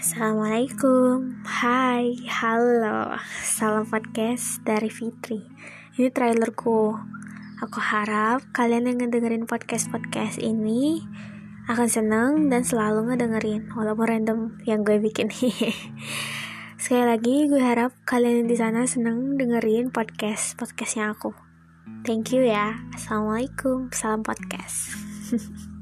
Assalamualaikum. Hai, halo. Salam podcast dari Fitri. Ini trailerku. Aku harap kalian yang ngedengerin podcast-podcast ini Akan seneng dan selalu ngedengerin Walaupun random yang gue bikin. Sekali lagi gue harap kalian di sana seneng dengerin podcast-podcastnya aku. Thank you ya. Assalamualaikum. Salam podcast.